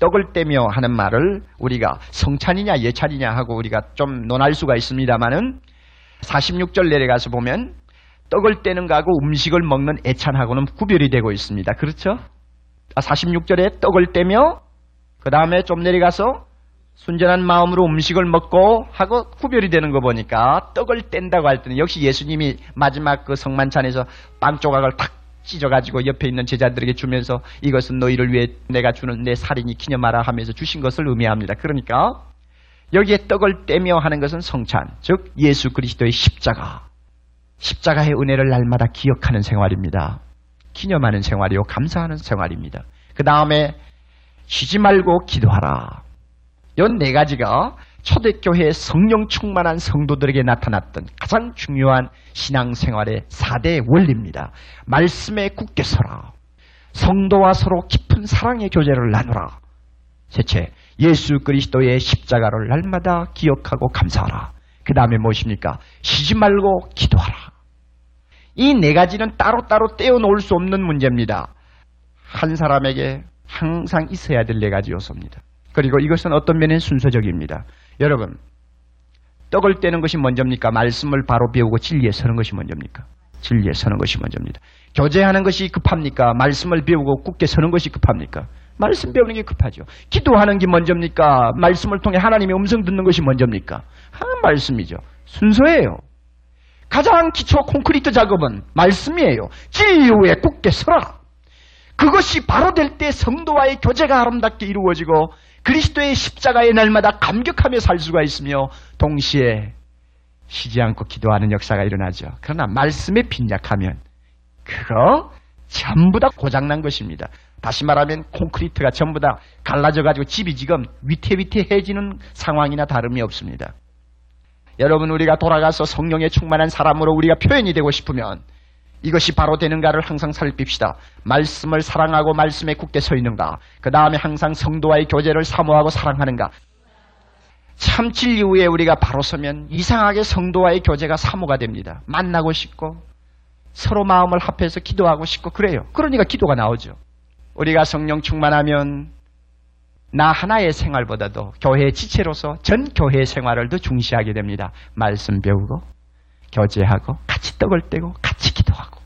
떡을 떼며 하는 말을 우리가 성찬이냐 예찬이냐 하고 우리가 좀 논할 수가 있습니다만은 46절 내려가서 보면 떡을 떼는 거하고 음식을 먹는 애찬하고는 구별이 되고 있습니다. 그렇죠? 46절에 떡을 떼며 그 다음에 좀 내려가서 순전한 마음으로 음식을 먹고 하고 구별이 되는 거 보니까 떡을 뗀다고 할 때는 역시 예수님이 마지막 그 성만찬에서 빵 조각을 탁 찢어가지고 옆에 있는 제자들에게 주면서 이것은 너희를 위해 내가 주는 내 살인이 기념하라 하면서 주신 것을 의미합니다. 그러니까 여기에 떡을 떼며 하는 것은 성찬, 즉 예수 그리스도의 십자가, 십자가의 은혜를 날마다 기억하는 생활입니다. 기념하는 생활이요, 감사하는 생활입니다. 그 다음에 쉬지 말고 기도하라. 이네 가지가 초대교회의 성령 충만한 성도들에게 나타났던 가장 중요한 신앙생활의 4대 원리입니다. 말씀에 굳게 서라. 성도와 서로 깊은 사랑의 교제를 나누라. 셋째, 예수 그리스도의 십자가를 날마다 기억하고 감사하라. 그 다음에 무엇입니까? 쉬지 말고 기도하라. 이 네 가지는 따로따로 떼어놓을 수 없는 문제입니다. 한 사람에게 항상 있어야 될 네 가지 요소입니다. 그리고 이것은 어떤 면에 순서적입니다. 여러분, 떡을 떼는 것이 먼저입니까? 말씀을 바로 배우고 진리에 서는 것이 먼저입니까? 진리에 서는 것이 먼저입니다. 교제하는 것이 급합니까? 말씀을 배우고 굳게 서는 것이 급합니까? 말씀 배우는 게 급하죠. 기도하는 게 먼저입니까? 말씀을 통해 하나님의 음성 듣는 것이 먼저입니까? 하 말씀이죠. 순서예요. 가장 기초 콘크리트 작업은 말씀이에요. 진리 위에 굳게 서라. 그것이 바로 될 때 성도와의 교제가 아름답게 이루어지고 그리스도의 십자가의 날마다 감격하며 살 수가 있으며 동시에 쉬지 않고 기도하는 역사가 일어나죠. 그러나 말씀에 빈약하면 그거 전부 다 고장난 것입니다. 다시 말하면 콘크리트가 전부 다 갈라져 가지고 집이 지금 위태위태해지는 상황이나 다름이 없습니다. 여러분 우리가 돌아가서 성령에 충만한 사람으로 우리가 표현이 되고 싶으면 이것이 바로 되는가를 항상 살핍시다. 말씀을 사랑하고 말씀에 굳게 서 있는가. 그 다음에 항상 성도와의 교제를 사모하고 사랑하는가. 참칠 이후에 우리가 바로 서면 이상하게 성도와의 교제가 사모가 됩니다. 만나고 싶고 서로 마음을 합해서 기도하고 싶고 그래요. 그러니까 기도가 나오죠. 우리가 성령 충만하면 나 하나의 생활보다도 교회의 지체로서 전 교회 생활을 더 중시하게 됩니다. 말씀 배우고 교제하고 같이 떡을 떼고 같이 기도하고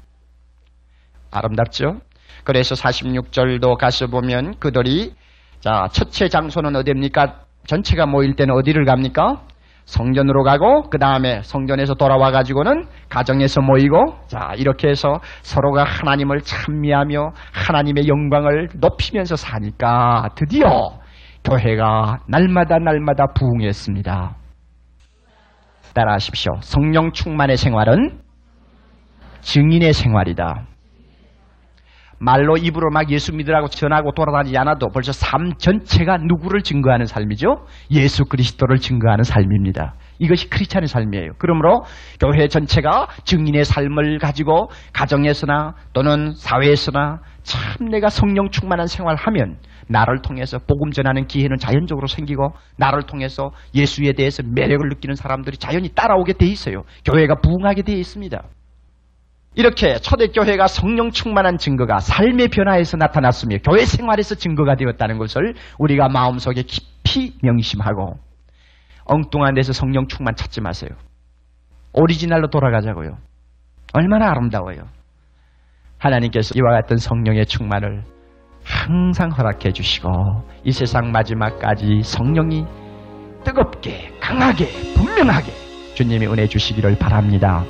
아름답죠? 그래서 46절도 가서 보면 그들이 자 첫째 장소는 어디입니까? 전체가 모일 때는 어디를 갑니까? 성전으로 가고 그 다음에 성전에서 돌아와 가지고는 가정에서 모이고 자 이렇게 해서 서로가 하나님을 찬미하며 하나님의 영광을 높이면서 사니까 드디어 교회가 날마다 날마다 부흥했습니다. 따라하십시오. 성령 충만의 생활은 증인의 생활이다. 말로 입으로 막 예수 믿으라고 전하고 돌아다니지 않아도 벌써 삶 전체가 누구를 증거하는 삶이죠? 예수 그리스도를 증거하는 삶입니다. 이것이 크리스찬의 삶이에요. 그러므로 교회 전체가 증인의 삶을 가지고 가정에서나 또는 사회에서나 참 내가 성령 충만한 생활하면 나를 통해서 복음 전하는 기회는 자연적으로 생기고 나를 통해서 예수에 대해서 매력을 느끼는 사람들이 자연히 따라오게 돼 있어요. 교회가 부흥하게 돼 있습니다. 이렇게 초대교회가 성령 충만한 증거가 삶의 변화에서 나타났으며 교회 생활에서 증거가 되었다는 것을 우리가 마음속에 깊이 명심하고 엉뚱한 데서 성령 충만 찾지 마세요. 오리지널로 돌아가자고요. 얼마나 아름다워요. 하나님께서 이와 같은 성령의 충만을 항상 허락해 주시고 이 세상 마지막까지 성령이 뜨겁게 강하게 분명하게 주님이 은혜 주시기를 바랍니다.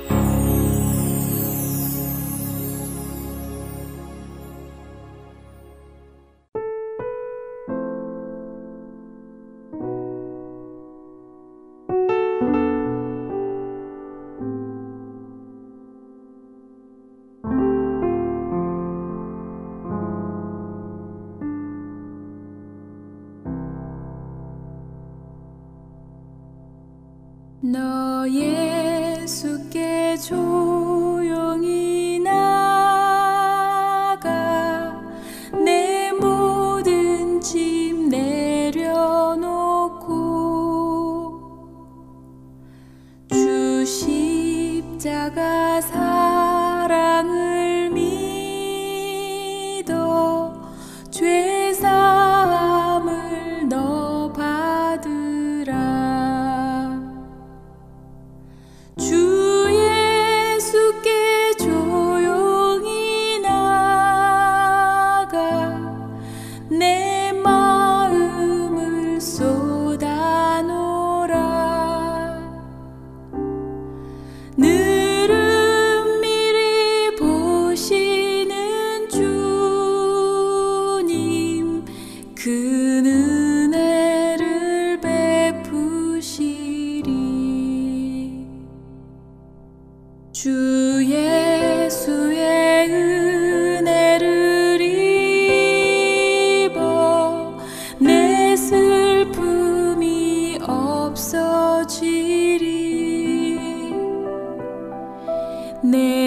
가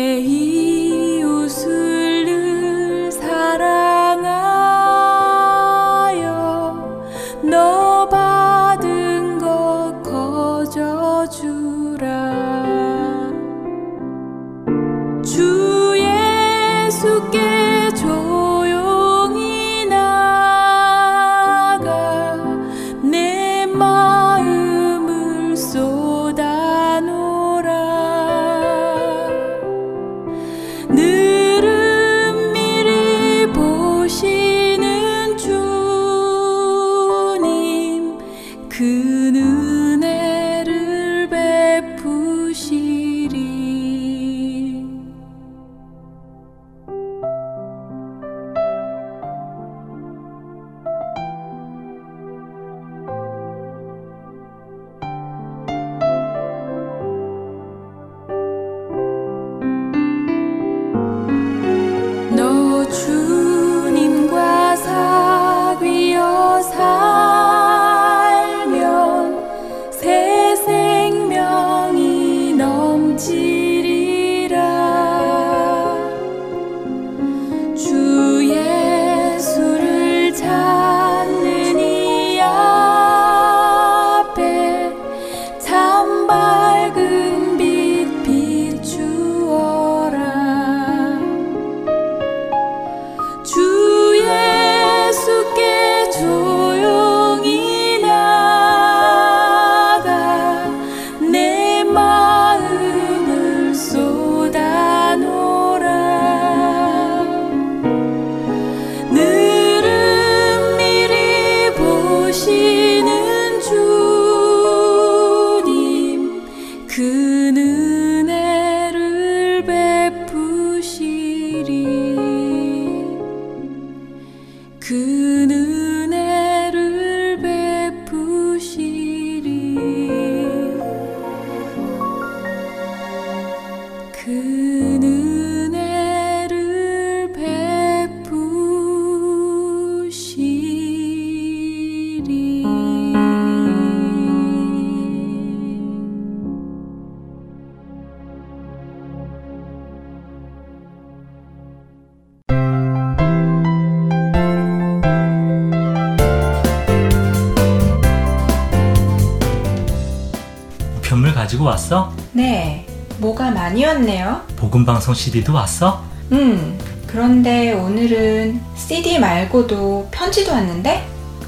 왔어? 네. 뭐가 많이 왔네요. 복음방송 CD도 왔어? 음. 그런데 오늘은 CD 말고도 편지도 왔는데?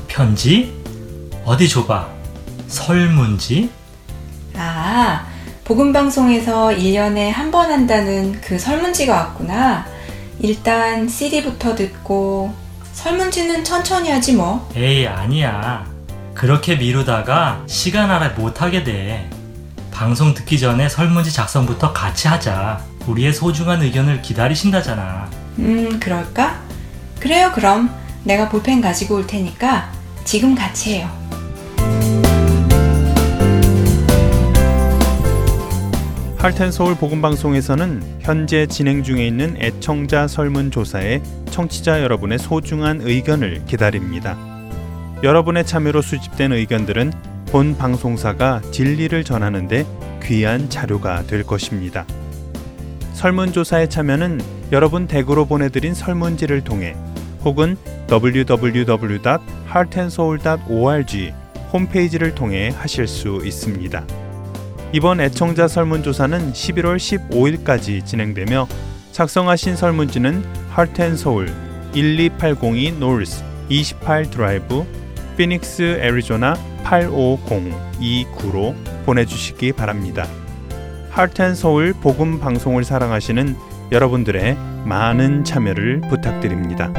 편지? 어디 줘봐. 설문지? 아, 복음방송에서 1년에 한 번 한다는 그 설문지가 왔구나. 일단 CD부터 듣고 설문지는 천천히 하지 뭐. 에이, 아니야. 그렇게 미루다가 시간 알아 못하게 돼. 방송 듣기 전에 설문지 작성부터 같이 하자. 우리의 소중한 의견을 기다리신다잖아. 음, 그럴까? 그래요, 그럼. 내가 볼펜 가지고 올 테니까 지금 같이 해요. 할텐 서울 복음 방송에서는 현재 진행 중에 있는 애청자 설문 조사에 청취자 여러분의 소중한 의견을 기다립니다. 여러분의 참여로 수집된 의견들은 본 방송사가 진리를 전하는데 귀한 자료가 될 것입니다. 설문조사에 참여는 여러분 댁으로 보내드린 설문지를 통해 혹은 www.heartandsoul.org 홈페이지를 통해 하실 수 있습니다. 이번 애청자 설문조사는 11월 15일까지 진행되며 작성하신 설문지는 Soul 12802 North 28 드라이브 피닉스 애리조나 85029로 보내주시기 바랍니다. 하트앤서울 복음 방송을 사랑하시는 여러분들의 많은 참여를 부탁드립니다.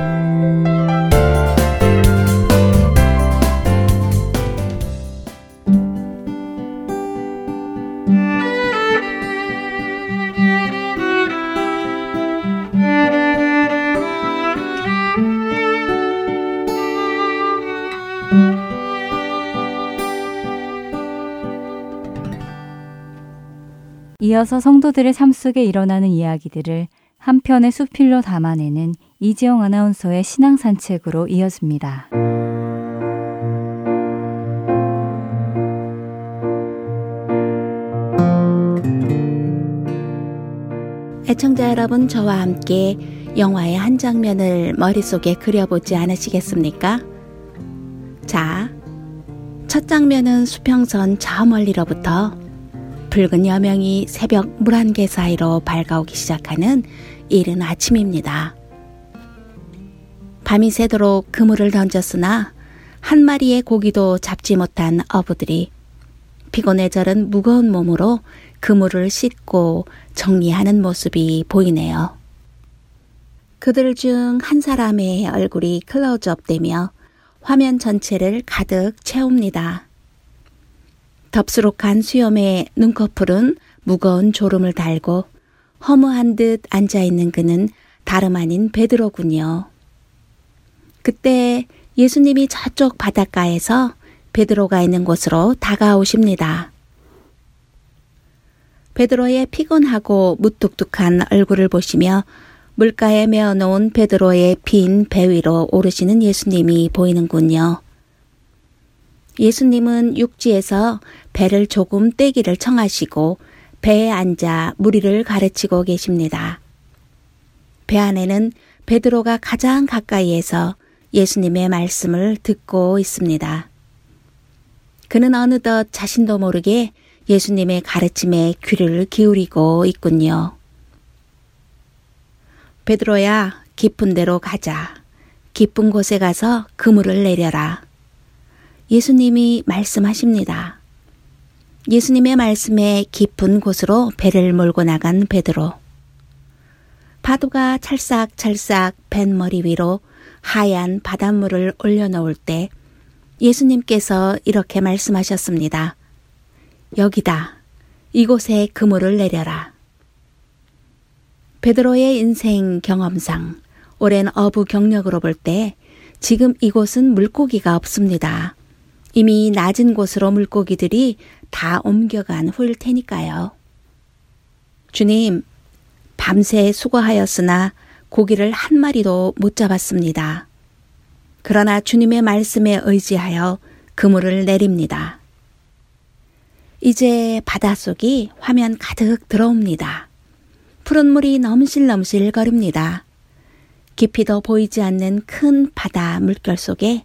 이어서 성도들의 삶 속에 일어나는 이야기들을 한 편의 수필로 담아내는 이지영 아나운서의 신앙 산책으로 이어집니다. 애청자 여러분, 저와 함께 영화의 한 장면을 머릿속에 그려보지 않으시겠습니까? 자, 첫 장면은 수평선 저 멀리로부터 붉은 여명이 새벽 물 한 개 사이로 밝아오기 시작하는 이른 아침입니다. 밤이 새도록 그물을 던졌으나 한 마리의 고기도 잡지 못한 어부들이 피곤해 절은 무거운 몸으로 그물을 씻고 정리하는 모습이 보이네요. 그들 중 한 사람의 얼굴이 클로즈업 되며 화면 전체를 가득 채웁니다. 덥수룩한 수염에 눈꺼풀은 무거운 졸음을 달고 허무한 듯 앉아있는 그는 다름 아닌 베드로군요. 그때 예수님이 저쪽 바닷가에서 베드로가 있는 곳으로 다가오십니다. 베드로의 피곤하고 무뚝뚝한 얼굴을 보시며 물가에 메어놓은 베드로의 빈 배 위로 오르시는 예수님이 보이는군요. 예수님은 육지에서 배를 조금 떼기를 청하시고 배에 앉아 무리를 가르치고 계십니다. 배 안에는 베드로가 가장 가까이에서 예수님의 말씀을 듣고 있습니다. 그는 어느덧 자신도 모르게 예수님의 가르침에 귀를 기울이고 있군요. 베드로야, 깊은 데로 가자. 깊은 곳에 가서 그물을 내려라. 예수님이 말씀하십니다. 예수님의 말씀에 깊은 곳으로 배를 몰고 나간 베드로. 파도가 찰싹찰싹 뱃머리 위로 하얀 바닷물을 올려놓을 때 예수님께서 이렇게 말씀하셨습니다. 여기다. 이곳에 그물을 내려라. 베드로의 인생 경험상 오랜 어부 경력으로 볼 때 지금 이곳은 물고기가 없습니다. 이미 낮은 곳으로 물고기들이 다 옮겨간 후일 테니까요. 주님, 밤새 수고하였으나 고기를 한 마리도 못 잡았습니다. 그러나 주님의 말씀에 의지하여 그물을 내립니다. 이제 바닷속이 화면 가득 들어옵니다. 푸른 물이 넘실넘실 거립니다. 깊이도 보이지 않는 큰 바다 물결 속에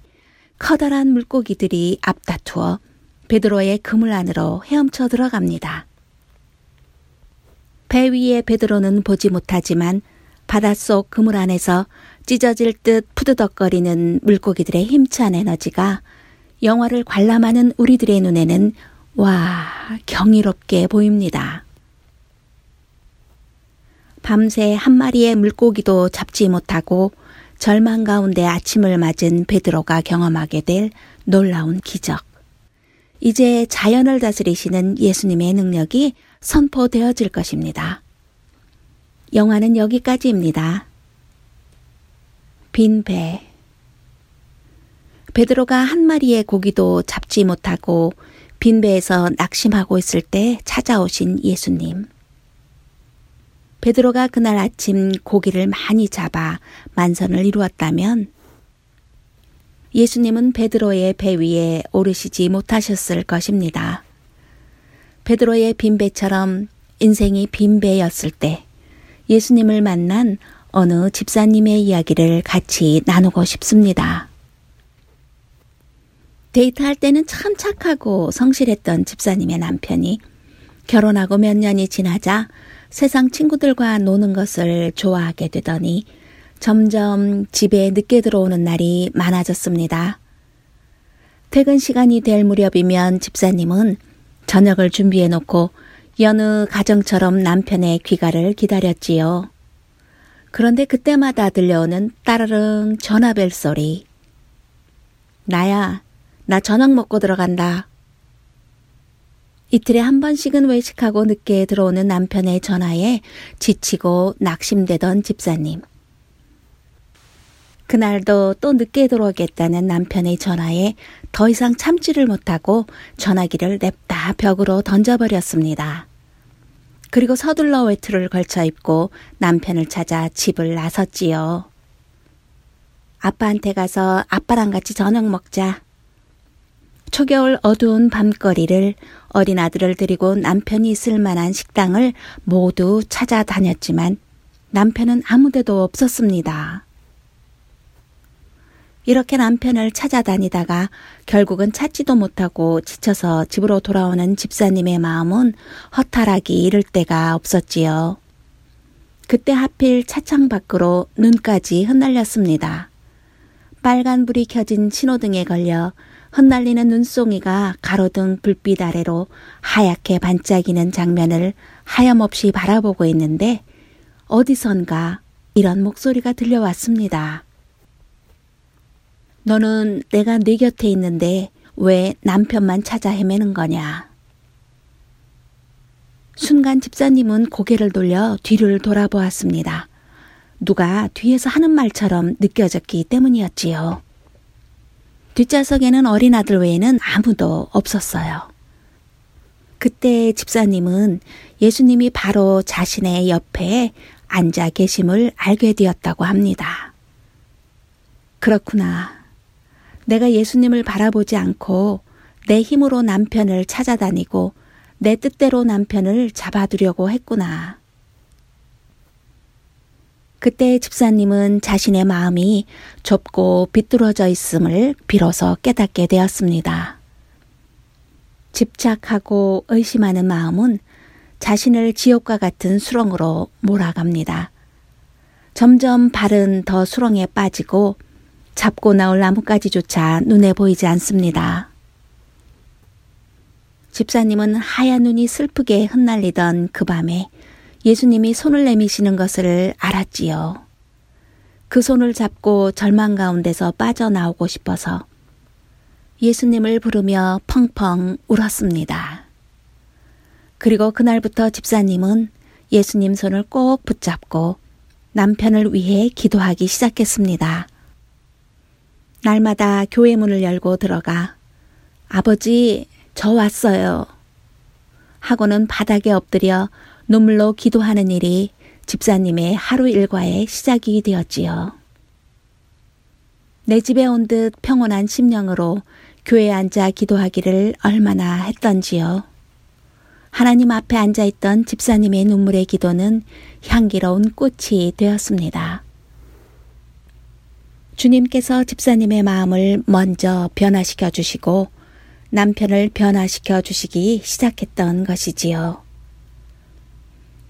커다란 물고기들이 앞다투어 베드로의 그물 안으로 헤엄쳐 들어갑니다. 배 위에 베드로는 보지 못하지만 바닷속 그물 안에서 찢어질 듯 푸드덕거리는 물고기들의 힘찬 에너지가 영화를 관람하는 우리들의 눈에는 와, 경이롭게 보입니다. 밤새 한 마리의 물고기도 잡지 못하고 절망 가운데 아침을 맞은 베드로가 경험하게 될 놀라운 기적. 이제 자연을 다스리시는 예수님의 능력이 선포되어질 것입니다. 영화는 여기까지입니다. 빈 배. 베드로가 한 마리의 고기도 잡지 못하고 빈 배에서 낙심하고 있을 때 찾아오신 예수님. 베드로가 그날 아침 고기를 많이 잡아 만선을 이루었다면 예수님은 베드로의 배 위에 오르시지 못하셨을 것입니다. 베드로의 빈 배처럼 인생이 빈 배였을 때 예수님을 만난 어느 집사님의 이야기를 같이 나누고 싶습니다. 데이트할 때는 참 착하고 성실했던 집사님의 남편이 결혼하고 몇 년이 지나자 세상 친구들과 노는 것을 좋아하게 되더니 점점 집에 늦게 들어오는 날이 많아졌습니다. 퇴근 시간이 될 무렵이면 집사님은 저녁을 준비해 놓고 여느 가정처럼 남편의 귀가를 기다렸지요. 그런데 그때마다 들려오는 따르릉 전화벨 소리. 나야, 나 저녁 먹고 들어간다. 이틀에 한 번씩은 외식하고 늦게 들어오는 남편의 전화에 지치고 낙심되던 집사님. 그날도 또 늦게 들어오겠다는 남편의 전화에 더 이상 참지를 못하고 전화기를 냅다 벽으로 던져버렸습니다. 그리고 서둘러 외투를 걸쳐 입고 남편을 찾아 집을 나섰지요. 아빠한테 가서 아빠랑 같이 저녁 먹자. 초겨울 어두운 밤거리를 어린 아들을 데리고 남편이 있을 만한 식당을 모두 찾아다녔지만 남편은 아무데도 없었습니다. 이렇게 남편을 찾아다니다가 결국은 찾지도 못하고 지쳐서 집으로 돌아오는 집사님의 마음은 허탈하기 이를 데가 없었지요. 그때 하필 차창 밖으로 눈까지 흩날렸습니다. 빨간 불이 켜진 신호등에 걸려 흩날리는 눈송이가 가로등 불빛 아래로 하얗게 반짝이는 장면을 하염없이 바라보고 있는데 어디선가 이런 목소리가 들려왔습니다. 너는 내가 네 곁에 있는데 왜 남편만 찾아 헤매는 거냐? 순간 집사님은 고개를 돌려 뒤를 돌아보았습니다. 누가 뒤에서 하는 말처럼 느껴졌기 때문이었지요. 뒷좌석에는 어린 아들 외에는 아무도 없었어요. 그때 집사님은 예수님이 바로 자신의 옆에 앉아 계심을 알게 되었다고 합니다. 그렇구나. 내가 예수님을 바라보지 않고 내 힘으로 남편을 찾아다니고 내 뜻대로 남편을 잡아두려고 했구나. 그때 집사님은 자신의 마음이 좁고 비뚤어져 있음을 비로소 깨닫게 되었습니다. 집착하고 의심하는 마음은 자신을 지옥과 같은 수렁으로 몰아갑니다. 점점 발은 더 수렁에 빠지고 잡고 나올 나뭇가지조차 눈에 보이지 않습니다. 집사님은 하얀 눈이 슬프게 흩날리던 그 밤에 예수님이 손을 내미시는 것을 알았지요. 그 손을 잡고 절망 가운데서 빠져나오고 싶어서 예수님을 부르며 펑펑 울었습니다. 그리고 그날부터 집사님은 예수님 손을 꼭 붙잡고 남편을 위해 기도하기 시작했습니다. 날마다 교회 문을 열고 들어가 아버지, 저 왔어요. 하고는 바닥에 엎드려 눈물로 기도하는 일이 집사님의 하루 일과의 시작이 되었지요. 내 집에 온 듯 평온한 심령으로 교회에 앉아 기도하기를 얼마나 했던지요. 하나님 앞에 앉아 있던 집사님의 눈물의 기도는 향기로운 꽃이 되었습니다. 주님께서 집사님의 마음을 먼저 변화시켜 주시고 남편을 변화시켜 주시기 시작했던 것이지요.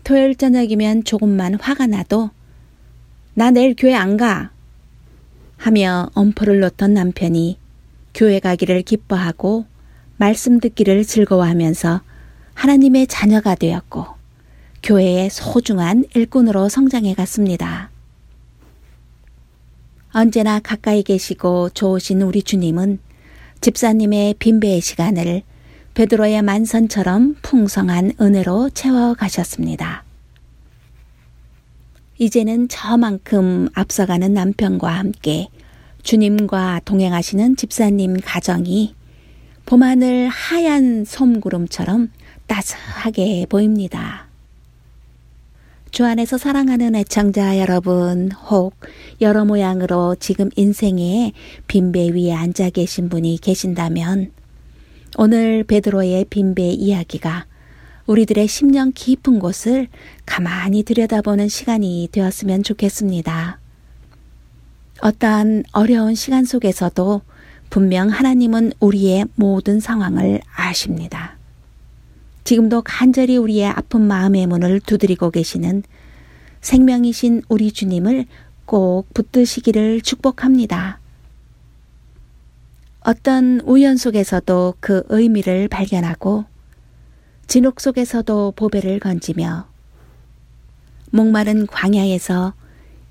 토요일 저녁이면 조금만 화가 나도 나 내일 교회 안 가. 하며 엄포를 놓던 남편이 교회 가기를 기뻐하고 말씀 듣기를 즐거워하면서 하나님의 자녀가 되었고 교회의 소중한 일꾼으로 성장해 갔습니다. 언제나 가까이 계시고 좋으신 우리 주님은 집사님의 빈배의 시간을 베드로의 만선처럼 풍성한 은혜로 채워 가셨습니다. 이제는 저만큼 앞서가는 남편과 함께 주님과 동행하시는 집사님 가정이 봄하늘 하얀 솜구름처럼 따스하게 보입니다. 주 안에서 사랑하는 애청자 여러분, 혹 여러 모양으로 지금 인생의 빈배 위에 앉아 계신 분이 계신다면 오늘 베드로의 빈배 이야기가 우리들의 심령 깊은 곳을 가만히 들여다보는 시간이 되었으면 좋겠습니다. 어떠한 어려운 시간 속에서도 분명 하나님은 우리의 모든 상황을 아십니다. 지금도 간절히 우리의 아픈 마음의 문을 두드리고 계시는 생명이신 우리 주님을 꼭 붙드시기를 축복합니다. 어떤 우연 속에서도 그 의미를 발견하고 진옥 속에서도 보배를 건지며 목마른 광야에서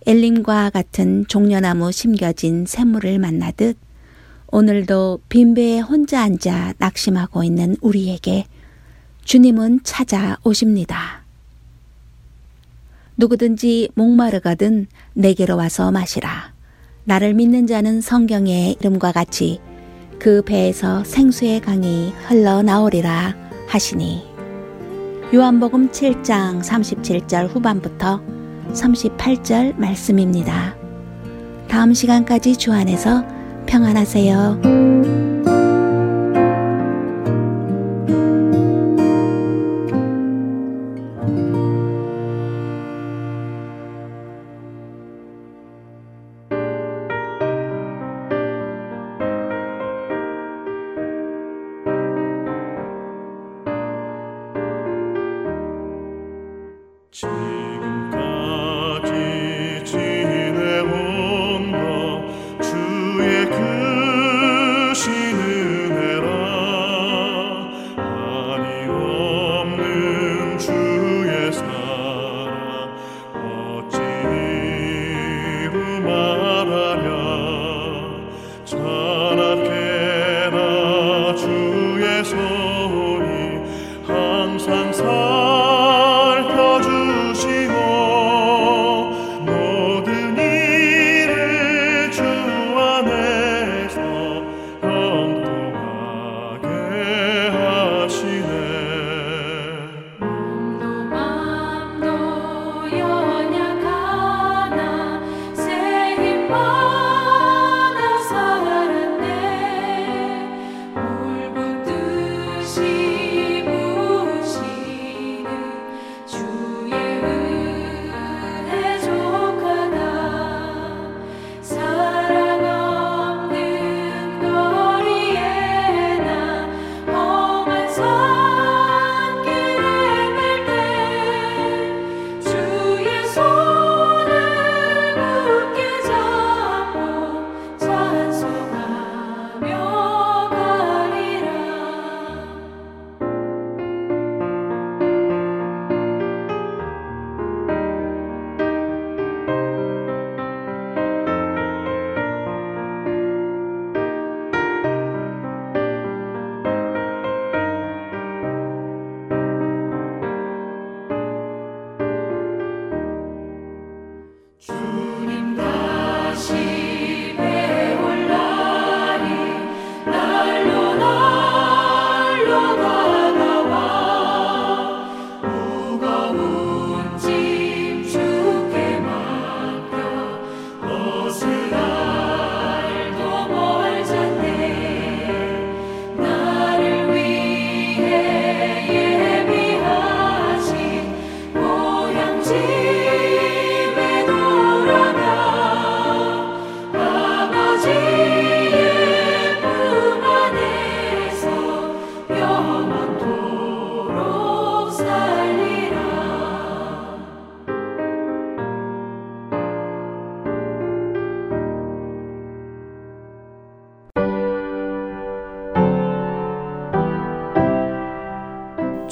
엘림과 같은 종려나무 심겨진 샘물을 만나듯 오늘도 빈배에 혼자 앉아 낙심하고 있는 우리에게 주님은 찾아오십니다. 누구든지 목마르거든 내게로 와서 마시라. 나를 믿는 자는 성경의 이름과 같이 그 배에서 생수의 강이 흘러나오리라 하시니 요한복음 7장 37절 후반부터 38절 말씀입니다. 다음 시간까지 주 안에서 평안하세요.